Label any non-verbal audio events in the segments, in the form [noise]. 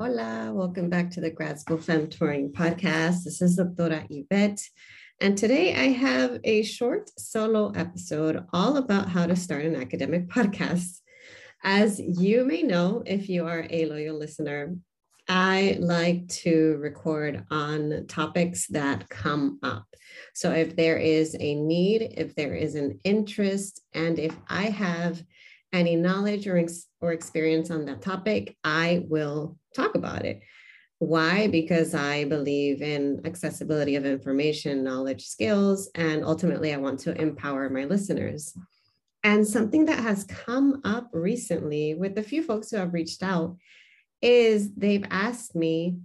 Hola. Welcome back to the Grad School Femtoring podcast. This is Doctora Yvette. And today I have a short solo episode all about how to start an academic podcast. As you may know, if you are a loyal listener, I like to record on topics that come up. So if there is a need, if there is an interest, and if I have any knowledge or, ex- or experience on that topic, I will talk about it. Why? Because I believe in accessibility of information, knowledge, skills, and ultimately I want to empower my listeners. And something that has come up recently with a few folks who have reached out is they've asked me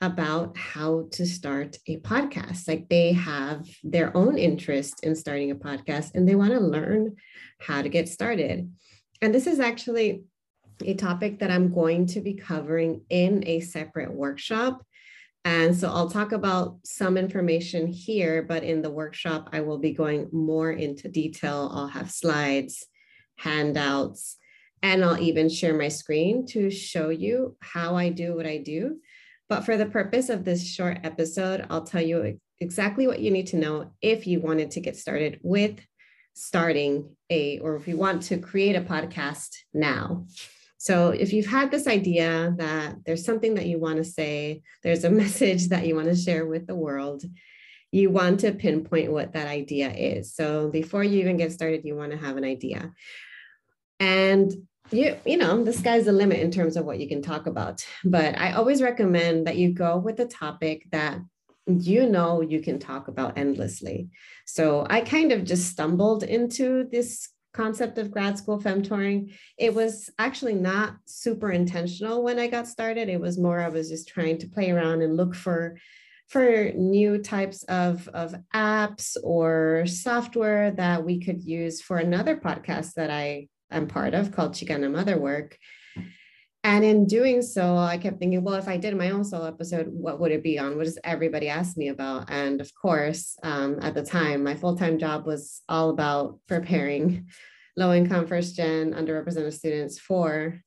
about how to start a podcast. Like they have their own interest in starting a podcast and they want to learn how to get started. And this is actually a topic that I'm going to be covering in a separate workshop. And so I'll talk about some information here, but in the workshop, I will be going more into detail. I'll have slides, handouts, and I'll even share my screen to show you how I do what I do. But for the purpose of this short episode, I'll tell you exactly what you need to know if you wanted to get started with starting a, or if you want to create a podcast now. So if you've had this idea that there's something that you want to say, there's a [laughs] message that you want to share with the world, you want to pinpoint what that idea is. So before you even get started, you want to have an idea. And you you know the sky's the limit in terms of what you can talk about but i always recommend that you go with a topic that you know you can talk about endlessly. So i kind of just stumbled into this concept of grad school femtoring it was actually not super intentional when i got started. It was more i was just trying to play around and look for for new types of, of apps or software that we could use for another podcast that I I'm part of called Chicana Motherwork. And in doing so, I kept thinking, well, if I did my own solo episode, what would it be on? What does everybody ask me about? And of course, um, at the time, my full time job was all about preparing low income first gen underrepresented students for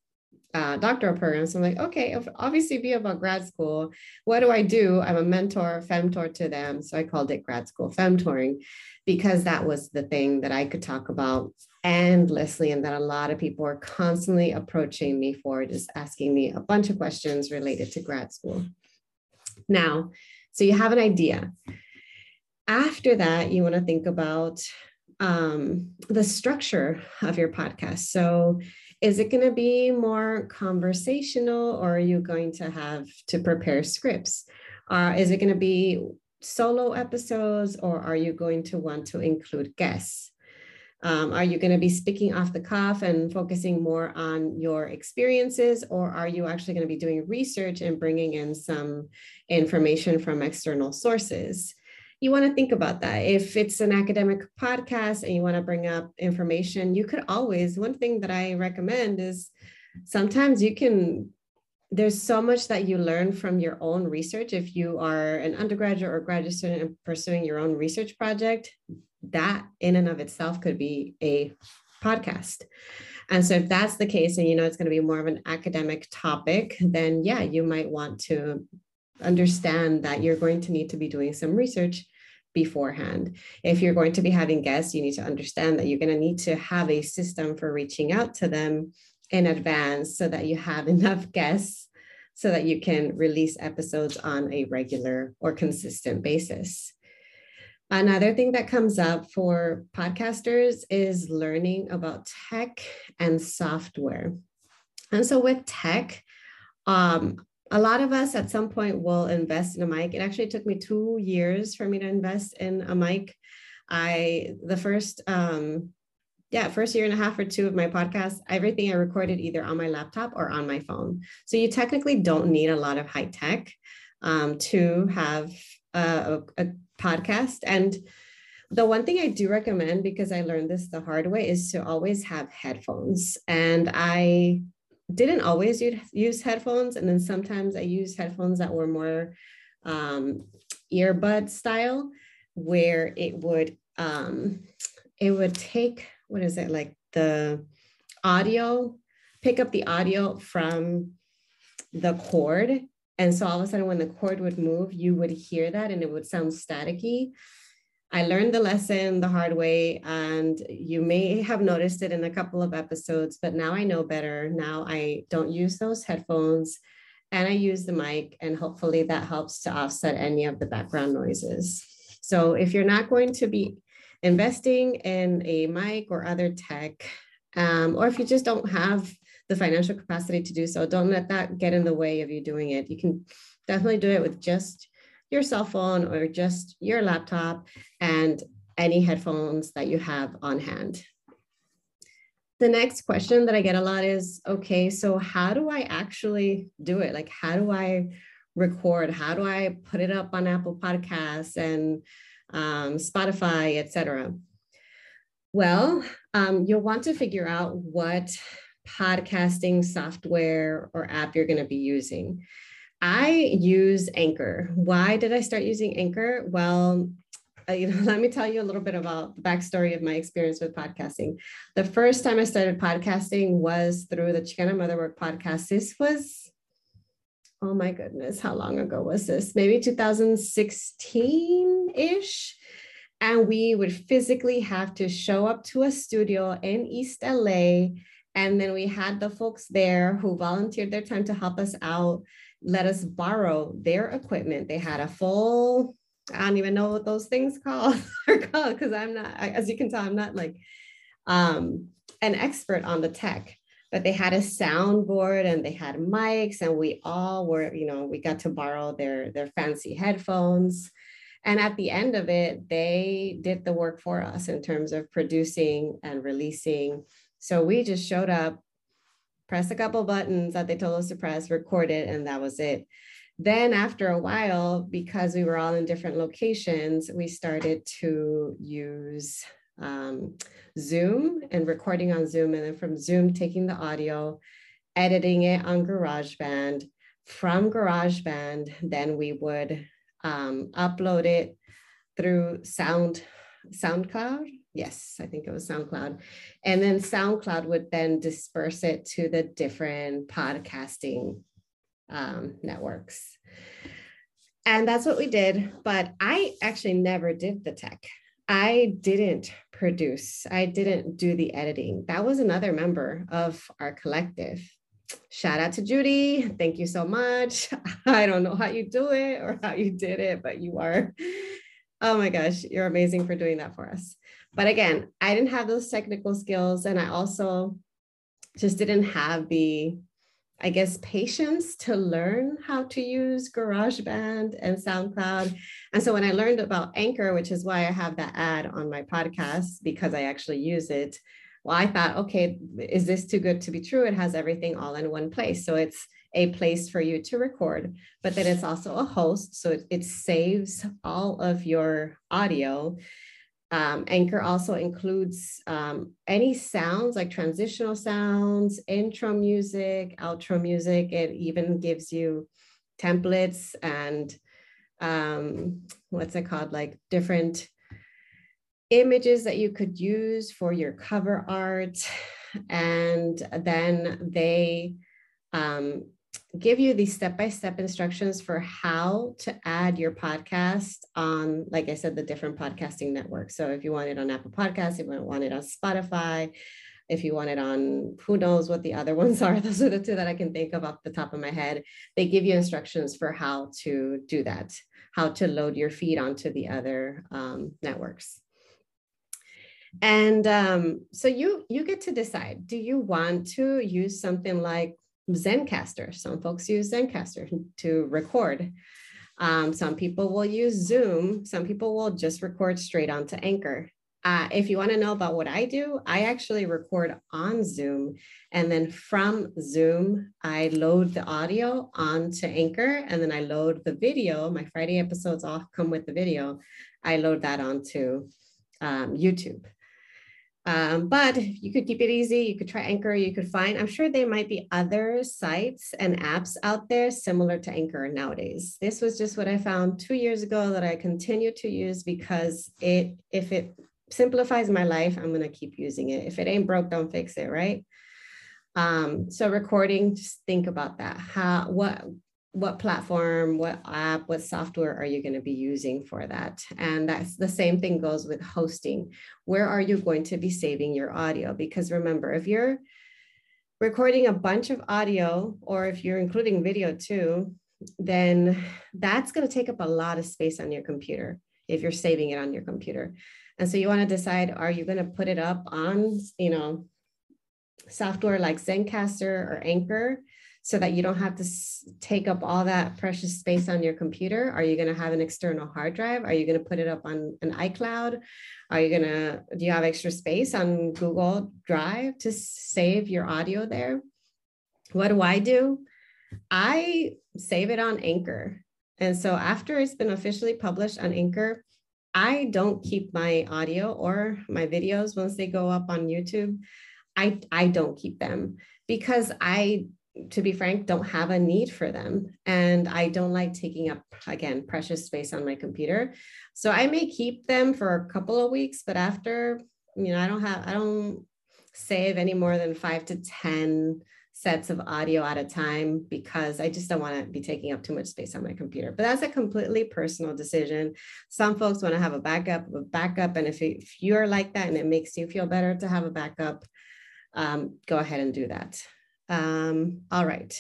uh, doctoral programs. So I'm like, okay, obviously be about grad school. What do I do? I'm a mentor, femtor to them. So I called it grad school femtoring because that was the thing that I could talk about endlessly and that a lot of people are constantly approaching me for just asking me a bunch of questions related to grad school. Now, so you have an idea. After that, you want to think about um, the structure of your podcast. So, is it going to be more conversational or are you going to have to prepare scripts? Uh, is it going to be solo episodes or are you going to want to include guests? Um, are you going to be speaking off the cuff and focusing more on your experiences, or are you actually going to be doing research and bringing in some information from external sources? You want to think about that. If it's an academic podcast and you want to bring up information, you could always, one thing that I recommend is sometimes you can there's so much that you learn from your own research. If you are an undergraduate or graduate student and pursuing your own research project, that in and of itself could be a podcast. And so if that's the case and you know it's going to be more of an academic topic, then yeah, you might want to understand that you're going to need to be doing some research beforehand. If you're going to be having guests, you need to understand that you're going to need to have a system for reaching out to them in advance so that you have [laughs] enough guests so that you can release episodes on a regular or consistent basis. Another thing that comes up for podcasters is learning about tech and software. And so with tech, um, a lot of us at some point will invest in a mic. It actually took me two years for me to invest in a mic. I the first um, yeah, first year and a half or two of my podcast, everything I recorded either on my laptop or on my phone. So you technically don't need a lot of high tech um, to have a, a podcast. And the one thing I do recommend, because I learned this the hard way, is to always have headphones. And I didn't always use headphones. And then sometimes I used headphones that were more um, earbud style, where it would um, it would take what is it like the audio, pick up the audio from the cord. And so all of a sudden, when the cord would move, you would hear that and it would sound staticky. I learned the lesson the hard way, and you may have noticed it in a couple of episodes, but now I know better. Now I don't use those headphones and I use the mic, and hopefully that helps to offset any of the background noises. So if you're not going to be investing in a mic or other tech, um, or if you just don't have the financial capacity to do so, don't let that get in the way of you doing it. You can definitely do it with just your cell phone or just your laptop and any headphones that you have on hand. The next question that I get a lot is okay, so how do I actually do it? Like, how do I record? How do I put it up on Apple Podcasts and um, Spotify, etc. Well, um, you'll want to figure out what podcasting software or app you're going to be using. I use Anchor. Why did I start using Anchor? Well, uh, you know, [laughs] let me tell you a little bit about the backstory of my experience with podcasting. The first time I started podcasting was through the Chicana Motherwork podcast. This was oh my goodness, how long ago was this? Maybe 2016 ish. And we would physically have to show up to a studio in East LA. And then we had the folks there who volunteered their time to help us out, let us borrow their equipment. They had a full, I don't even know what those things called [laughs] are called because I'm not, as you can tell, I'm not like um, an expert on the tech but they had a soundboard and they had mics and we all were you know we got to borrow their their fancy headphones and at the end of it they did the work for us in terms of producing and releasing so we just showed up pressed a couple buttons that they told us to press recorded and that was it then after a while because we were all in different locations we started to use um, Zoom and recording on Zoom, and then from Zoom, taking the audio, editing it on GarageBand. From GarageBand, then we would um, upload it through Sound SoundCloud. Yes, I think it was SoundCloud. And then SoundCloud would then disperse it to the different podcasting um, networks. And that's what we did. But I actually never did the tech. I didn't produce, I didn't do the editing. That was another member of our collective. Shout out to Judy. Thank you so much. [laughs] I don't know how you do it or how you did it, but you are. Oh my gosh, you're amazing for doing that for us. But again, I didn't have those technical skills. And I also just didn't have the I guess, patience to learn how to use GarageBand and SoundCloud. And so when I learned about Anchor, which is why I have that ad on my podcast, because I actually use it, well, I thought, okay, is this too good to be true? It has everything all in one place. So it's a place for you to record, but then it's also a host. So it, it saves all of your audio um, Anchor also includes um, any sounds like transitional sounds, intro music, outro music. It even gives you templates and um, what's it called, like different images that you could use for your cover art. And then they um, give you these step-by-step instructions for how to add your podcast on like i said the different podcasting networks. So if you want it on apple podcasts if you want it on spotify if you want it on who knows what the other [laughs] ones are those are the two that i can think of off the top of my head. They give you instructions for how to do that how to load your feed onto the other um, networks. And um, so you you get to decide do you want to use something like Zencastr. Some folks use Zencastr to record. Um, some people will use Zoom. Some people will just record straight onto Anchor. uh, if you want to know about what I do, I actually record on Zoom. And then from Zoom, I load the audio onto Anchor. And then I load the video. My Friday episodes all come with the video. I load that onto um, YouTube. Um, but you could keep it easy. You could try Anchor. You could find, I'm sure there might be other sites and apps out there similar to Anchor nowadays. This was just what I found two years ago that I continue to use because it, if it simplifies my life, I'm going to keep using it. If it ain't broke, don't fix it, right? Um, so recording, just think about that. How, what, what platform, what app, what software are you going to be using for that? And that's the same thing goes with hosting. Where are you going to be saving your audio? Because remember, if you're recording a bunch of audio or if you're including video too, then that's going to take up a lot of space on your computer if you're saving it on your computer. And so you want to decide, are you going to put it up on, you know, software like Zencastr or Anchor so that you don't have to take up all that precious space on your computer? Are you going to have an external hard drive? Are you going to put it up on an iCloud? Are you going to, do you have extra space on Google Drive to save your audio there? What do I do? I save it on Anchor. And so after it's been officially published on Anchor, I don't keep my audio or my videos once they go up on YouTube. I, I don't keep them because I, to be frank, don't have a need for them. And I don't like taking up, again, precious space on my computer. So I may keep them for a couple of weeks, but after, you know, I don't have, I don't save any more than five to 10 sets of audio at a time because I just don't want to be taking up too much space on my computer. But that's a completely personal decision. Some folks want to have a backup, a backup. And if, if you're like that and it makes you feel better to have a backup, um, go ahead and do that. Um, all right.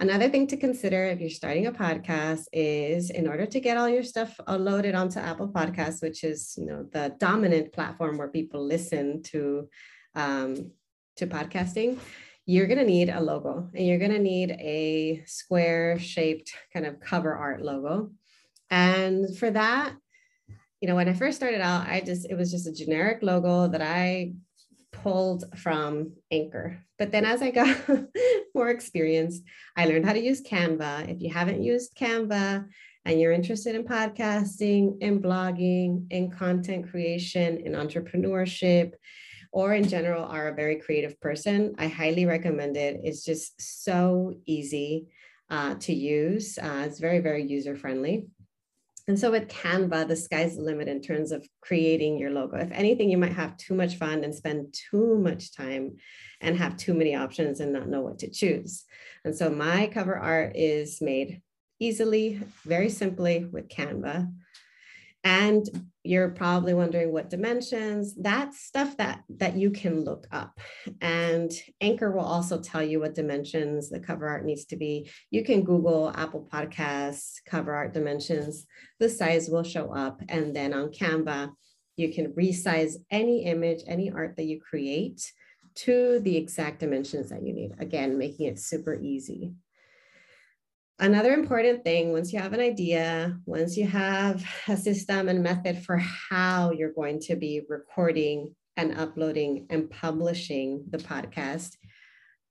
Another thing to consider if you're starting a podcast is in order to get all your stuff loaded onto Apple Podcasts, which is you know the dominant platform where people listen to um, to podcasting, you're to need a logo and you're to need a square shaped kind of cover art logo. And for that, you know, when I first started out, I just, it was just a generic logo that I pulled from Anchor. But then as I got [laughs] more experience, I learned how to use Canva. If you haven't used Canva and you're interested in podcasting, in blogging, in content creation, in entrepreneurship, or in general are a very creative person, I highly recommend it. It's just so easy uh, to use. Uh, it's very, very user friendly. And so with Canva, the sky's the limit in terms of creating your logo. If anything, you might have too much fun and spend too much time and have too many options and not know what to choose. And so my cover art is made easily, very simply with Canva. And you're probably wondering what dimensions, that's stuff that, that you can look up. And Anchor will also tell you what dimensions the cover art needs to be. You can Google Apple Podcasts cover art dimensions, the size will show up. And then on Canva, you can resize any image, any art that you create to the exact dimensions that you need. Again, making it super easy. Another important thing, once you have an idea, once you have a system and method for how you're going to be recording and uploading and publishing the podcast,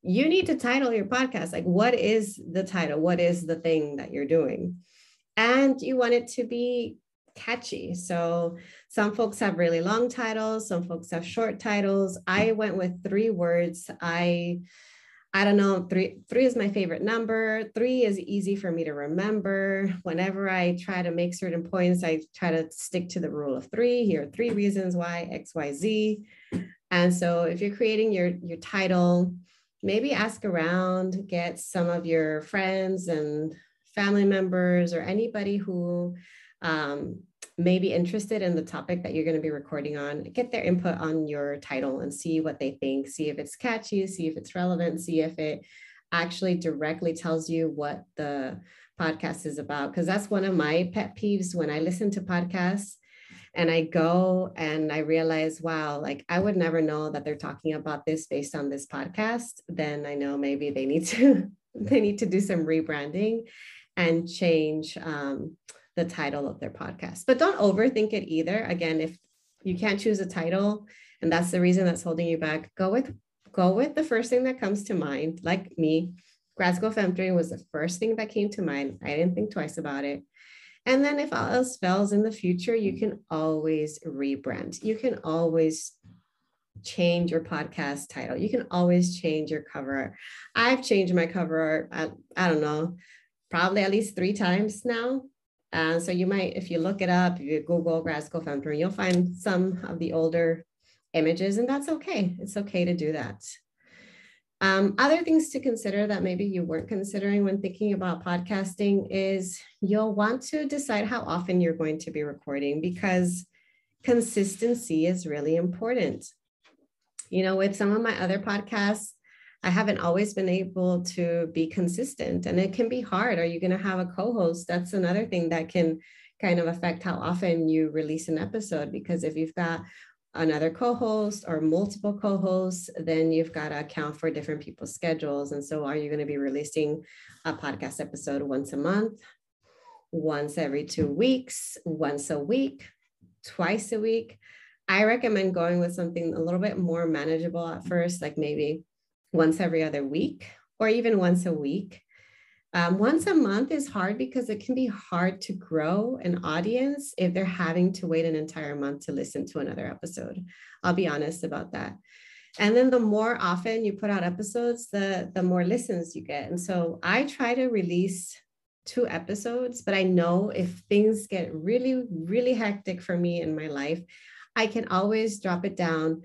you need to title your podcast. Like, what is the title? What is the thing that you're doing? And you want it to be catchy. So, some folks have really long titles, some folks have short titles. I went with three words. I I don't know, three, three is my favorite number. Three is easy for me to remember. Whenever I try to make certain points, I try to stick to the rule of three. Here are three reasons why X, Y, Z. And so if you're creating your, your title, maybe ask around, get some of your friends and family members or anybody who um, may be interested in the topic that you're going to be recording on, get their input on your title and see what they think, see if it's catchy, see if it's relevant, see if it actually directly tells you what the podcast is about. Because that's one of my pet peeves when I listen to podcasts and I go and I realize, wow, like I would never know that they're talking about this based on this podcast. Then I know maybe they need to [laughs] they need to do some rebranding and change um, the title of their podcast. But don't overthink it either. Again, if you can't choose a title and that's the reason that's holding you back, go with go with the first thing that comes to mind. Like me, grad school femtoring was the first thing that came to mind. I didn't think twice about it. And then if all else fails in the future, you can always rebrand. You can always change your podcast title. You can always change your cover art. I've changed my cover art, I, I don't know, probably at least three times now. Uh, so you might, if you look it up, if you Google grad school femtoring, you'll find some of the older images, and that's okay. It's okay to do that. Um, other things to consider that maybe you weren't considering when thinking about podcasting is you'll want to decide how often you're going to be recording because consistency is really important. You know, with some of my other podcasts, I haven't always been able to be consistent and it can be hard. Are you going to have a co host? That's another thing that can kind of affect how often you release an episode because if you've got another co-host or multiple co-hosts then you've got to account for different people's schedules and so are you going to be releasing a podcast episode once a month once every two weeks once a week twice a week i recommend going with something a little bit more manageable at first like maybe once every other week or even once a week um, once a month is hard because it can be hard to grow an audience if they're having to wait an entire month to listen to another episode. I'll be honest about that. And then the more often you put out episodes, the, the more listens you get. And so I try to release two episodes, but I know if things get really, really hectic for me in my life, I can always drop it down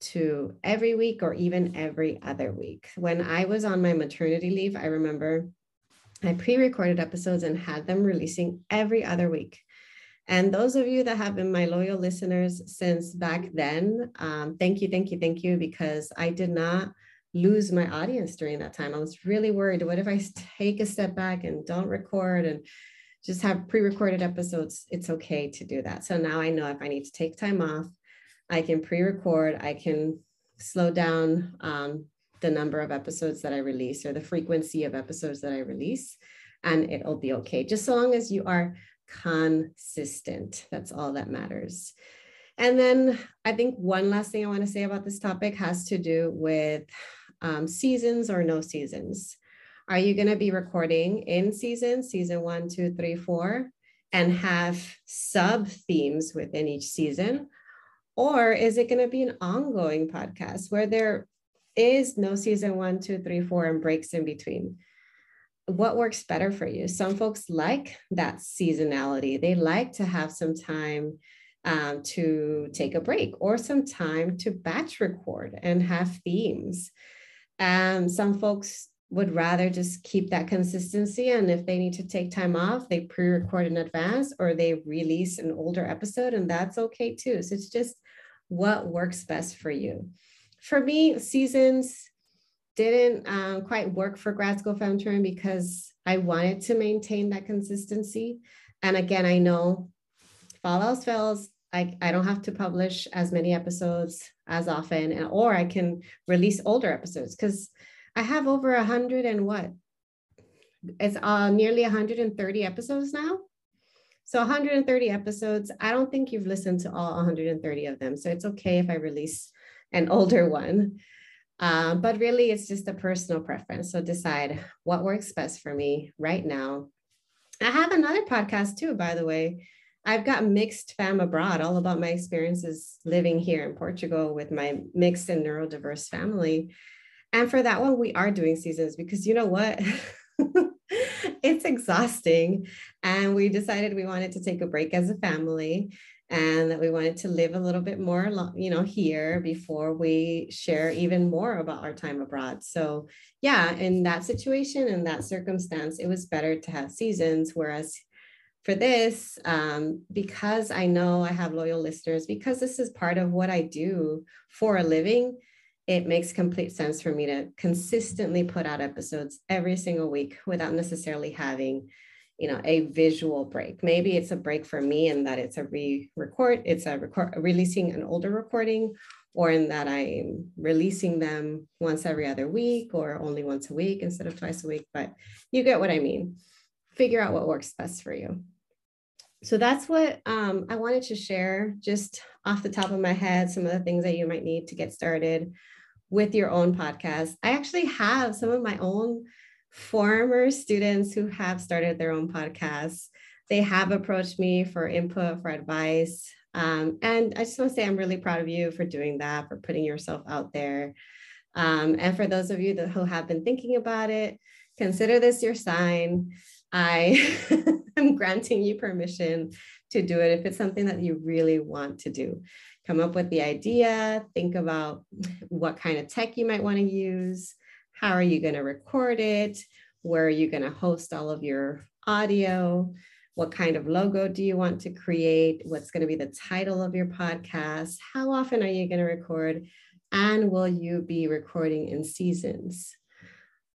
to every week or even every other week. When I was on my maternity leave, I remember I pre recorded episodes and had them releasing every other week. And those of you that have been my loyal listeners since back then, um, thank you, thank you, thank you, because I did not lose my audience during that time. I was really worried. What if I take a step back and don't record and just have pre recorded episodes? It's okay to do that. So now I know if I need to take time off, I can pre record, I can slow down um, the number of episodes that I release or the frequency of episodes that I release, and it'll be okay. Just so long as you are consistent, that's all that matters. And then I think one last thing I want to say about this topic has to do with um, seasons or no seasons. Are you going to be recording in season, season one, two, three, four, and have sub themes within each season? Or is it going to be an ongoing podcast where there is no season one, two, three, four, and breaks in between. What works better for you? Some folks like that seasonality. They like to have some time um, to take a break or some time to batch record and have themes. Um, some folks would rather just keep that consistency. And if they need to take time off, they pre record in advance or they release an older episode, and that's okay too. So it's just what works best for you for me, seasons didn't um, quite work for grad school femtoring because I wanted to maintain that consistency. And again, I know fall else fails, I, I don't have to publish as many episodes as often, and, or I can release older episodes because I have over a hundred and what? It's uh, nearly 130 episodes now. So 130 episodes. I don't think you've listened to all 130 of them. So it's okay if I release an older one. Um, but really, it's just a personal preference. So decide what works best for me right now. I have another podcast too, by the way. I've got Mixed Fam Abroad, all about my experiences living here in Portugal with my mixed and neurodiverse family. And for that one, we are doing seasons because you know what? [laughs] it's exhausting. And we decided we wanted to take a break as a family and that we wanted to live a little bit more you know here before we share even more about our time abroad so yeah in that situation in that circumstance it was better to have seasons whereas for this um, because i know i have loyal listeners because this is part of what i do for a living it makes complete sense for me to consistently put out episodes every single week without necessarily having you know a visual break. Maybe it's a break for me in that it's a re-record it's a record releasing an older recording or in that i'm releasing them once every other week or only once a week instead of twice a week but you get what i mean. Figure out what works best for you so that's what um, I wanted to share just off the top of my head, some of the things that you might need to get started with your own podcast. I actually have some of my own former students who have started their own podcasts. They have approached me for input, for advice. Um, and I just want to say I'm really proud of you for doing that, for putting yourself out there. Um, and for those of you that, who have been thinking about it, consider this your sign. I [laughs] am granting you permission to do it if it's something that you really want to do. Come up with the idea, think about what kind of tech you might want to use, how are you going to record it, where are you going to host all of your audio, what kind of logo do you want to create, what's going to be the title of your podcast, how often are you going to record, and will you be recording in seasons?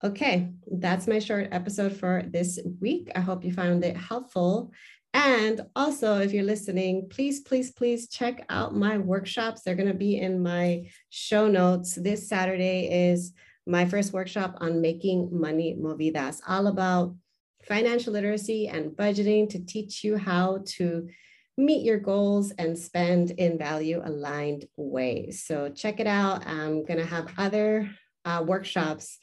Okay, that's my short episode for this week. I hope you found it helpful. And also, if you're listening, please, please, please check out my workshops. They're going to be in my show notes. This Saturday is my first workshop on making money movidas, all about financial literacy and budgeting to teach you how to meet your goals and spend in value aligned ways. So check it out. I'm going to have other uh, workshops,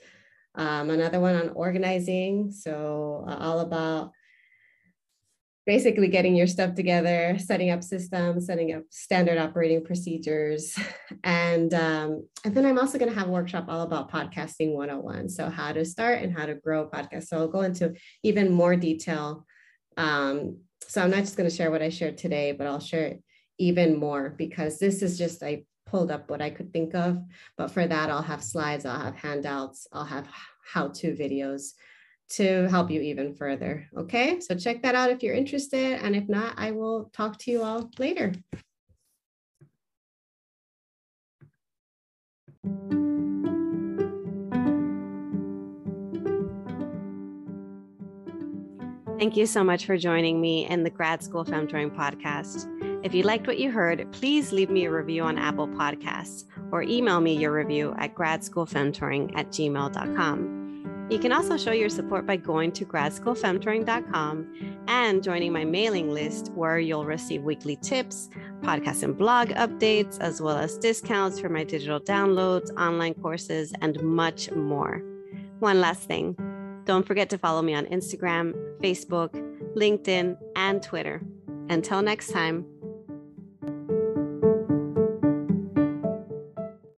um, another one on organizing. So uh, all about basically getting your stuff together, setting up systems, setting up standard operating procedures. [laughs] And, um, and then I'm also going to have a workshop all about podcasting 101. So how to start and how to grow a podcast. So I'll go into even more detail. Um, so I'm not just going to share what I shared today, but I'll share even more because this is just, I pulled up what I could think of. But for that, I'll have slides, I'll have handouts, I'll have how-to videos to help you even further. Okay, so check that out if you're interested. And if not, I will talk to you all later. Thank you so much for joining me in the Grad School Femtoring podcast. If you liked what you heard, please leave me a review on Apple Podcasts or email me your review at gradschoolfemtoring at gmail.com. You can also show your support by going to gradschoolfemtoring.com and joining my mailing list, where you'll receive weekly tips, podcast and blog updates, as well as discounts for my digital downloads, online courses, and much more. One last thing don't forget to follow me on Instagram, Facebook, LinkedIn, and Twitter. Until next time.